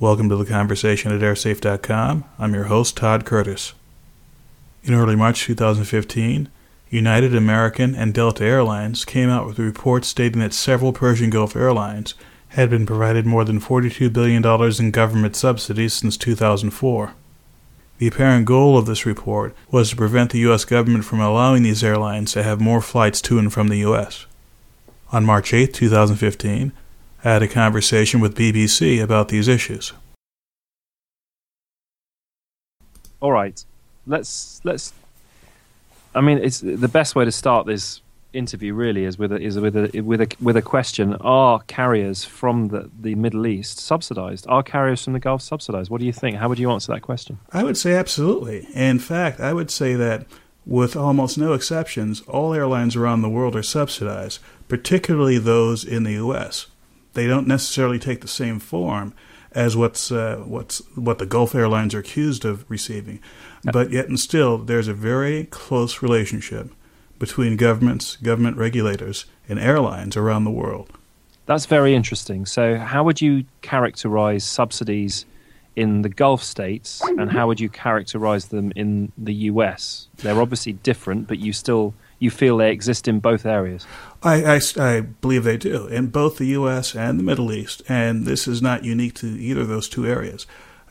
Welcome to the conversation at airsafe.com. I'm your host, Todd Curtis. In early March 2015, United, American, and Delta Airlines came out with a report stating that several Persian Gulf airlines had been provided more than $42 billion in government subsidies since 2004. The apparent goal of this report was to prevent the U.S. government from allowing these airlines to have more flights to and from the U.S. On March 8, 2015, I had a conversation with BBC about these issues. All right, let's let's. I mean, it's the best way to start this interview really is with a, is with a with a with a question: Are carriers from the, the Middle East subsidized? Are carriers from the Gulf subsidized? What do you think? How would you answer that question? I would say absolutely. In fact, I would say that with almost no exceptions, all airlines around the world are subsidized, particularly those in the U.S they don't necessarily take the same form as what's uh, what's what the Gulf airlines are accused of receiving, but yet and still there's a very close relationship between governments, government regulators, and airlines around the world. That's very interesting. So, how would you characterize subsidies in the Gulf states, and how would you characterize them in the US? They're obviously different, but you still you feel they exist in both areas? I, I, I, believe they do in both the U.S. and the Middle East, and this is not unique to either of those two areas.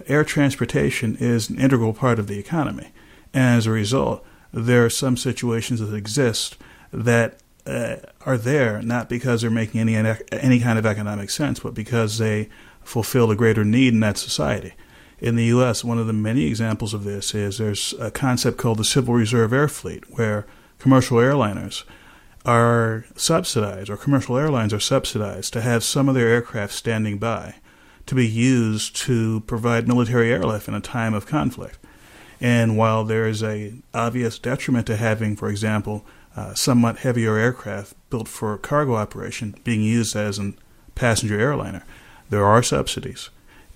Air transportation is an integral part of the economy, and as a result, there are some situations that exist that uh, are there not because they're making any any kind of economic sense, but because they fulfill a greater need in that society. In the U.S., one of the many examples of this is there's a concept called the Civil Reserve Air Fleet, where commercial airliners are subsidized, or commercial airlines are subsidized to have some of their aircraft standing by to be used to provide military airlift in a time of conflict. And while there is a obvious detriment to having, for example, uh, somewhat heavier aircraft built for cargo operation being used as a passenger airliner, there are subsidies.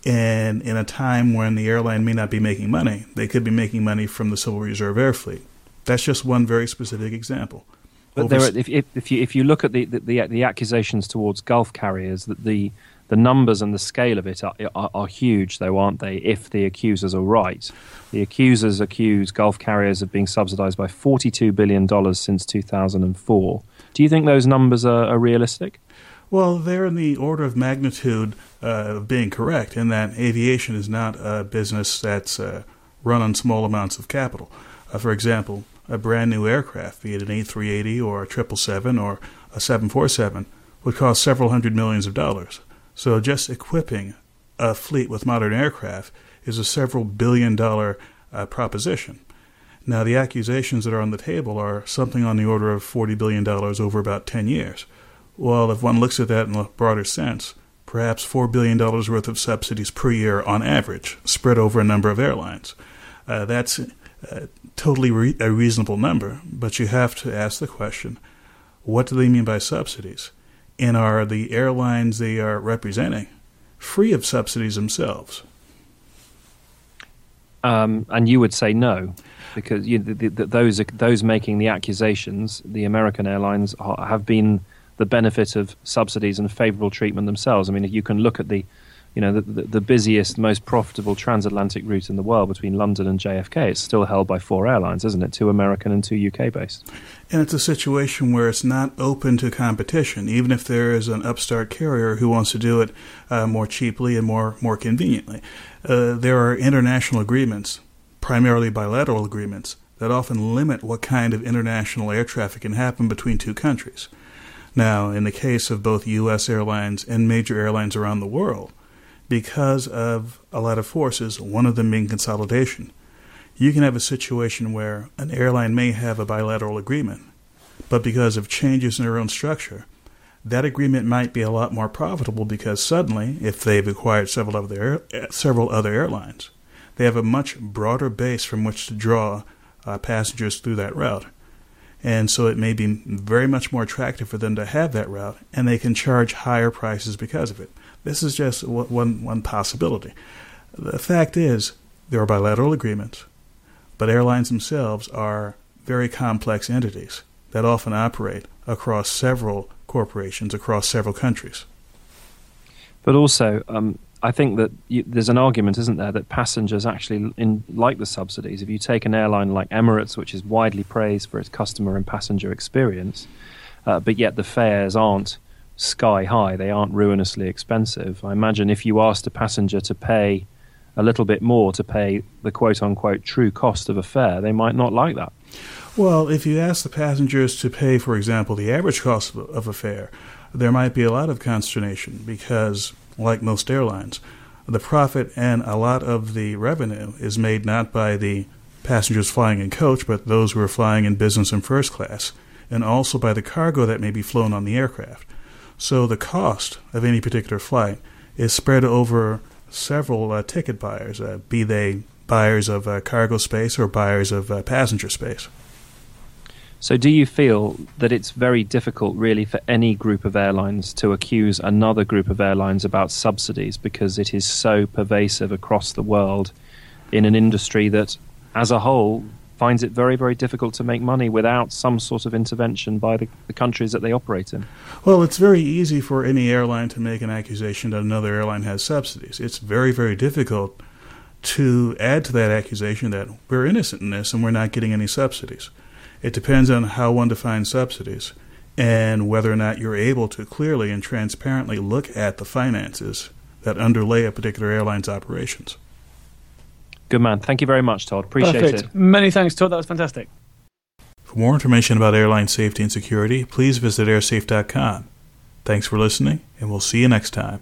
And in a time when the airline may not be making money, they could be making money from the Civil Reserve Air Fleet. That's just one very specific example. But there, if, if, if, you if you look at the, the, the accusations towards Gulf carriers, that the the numbers and the scale of it are, are, are, huge, though, aren't they? If the accusers are right, the accusers accuse Gulf carriers of being subsidised by forty-two billion dollars since two thousand and four. Do you think those numbers are, are, realistic? Well, they're in the order of magnitude uh, of being correct, in that aviation is not a business that's uh, run on small amounts of capital. Uh, for example, a brand new aircraft, be it an A380 or a 777 or a 747, would cost several hundred millions of dollars. So just equipping a fleet with modern aircraft is a several billion dollar uh, proposition. Now, the accusations that are on the table are something on the order of $40 billion over about 10 years. Well, if one looks at that in a broader sense, perhaps $4 billion worth of subsidies per year on average, spread over a number of airlines. Uh, that's totally re- a reasonable number, but you have to ask the question what do they mean by subsidies? And are the airlines they are representing free of subsidies themselves? Um, and you would say no, because you, the, the, those those making the accusations, the American airlines, have been the benefit of subsidies and favourable treatment themselves. I mean, you can look at the you know, the, the, the, busiest, most profitable transatlantic route in the world between London and JFK. It's still held by four airlines, isn't it? Two American and two UK based. And it's a situation where it's not open to competition, even if there is an upstart carrier who wants to do it uh, more cheaply and more, more conveniently. Uh, there are international agreements, primarily bilateral agreements, that often limit what kind of international air traffic can happen between two countries. Now, in the case of both U.S. airlines and major airlines around the world, because of a lot of forces, one of them being consolidation. You can have a situation where an airline may have a bilateral agreement, but because of changes in their own structure, that agreement might be a lot more profitable because suddenly, if they've acquired several other several other airlines, they have a much broader base from which to draw uh, passengers through that route. And so it may be very much more attractive for them to have that route, and they can charge higher prices because of it. This is just one, one possibility. The fact is, there are bilateral agreements, but airlines themselves are very complex entities that often operate across several corporations across several countries. But also, um, I think that you, there's an argument, isn't there, that passengers actually in, like the subsidies. If you take an airline like Emirates, which is widely praised for its customer and passenger experience, uh, but yet the fares aren't sky high, they aren't ruinously expensive. I imagine if you asked a passenger to pay a little bit more to pay the quote unquote true cost of a fare, they might not like that. Well, if you ask the passengers to pay, for example, the average cost of a fare, there might be a lot of consternation because, like most airlines, the profit and a lot of the revenue is made not by the passengers flying in coach, but those who are flying in business and first class, and also by the cargo that may be flown on the aircraft. So the cost of any particular flight is spread over several uh, ticket buyers, uh, be they buyers of uh, cargo space or buyers of uh, passenger space. So, do you feel that it's very difficult, really, for any group of airlines to accuse another group of airlines about subsidies because it is so pervasive across the world in an industry that, as a whole, finds it very, very difficult to make money without some sort of intervention by the, the, countries that they operate in? Well, it's very easy for any airline to make an accusation that another airline has subsidies. It's very, very difficult to add to that accusation that we're innocent in this and we're not getting any subsidies. It depends on how one defines subsidies and whether or not you're able to clearly and transparently look at the finances that underlay a particular airline's operations. Good man. Thank you very much, Todd. Appreciate Perfect. it. Many thanks, Todd. That was fantastic. For more information about airline safety and security, please visit airsafe.com. Thanks for listening, and we'll see you next time.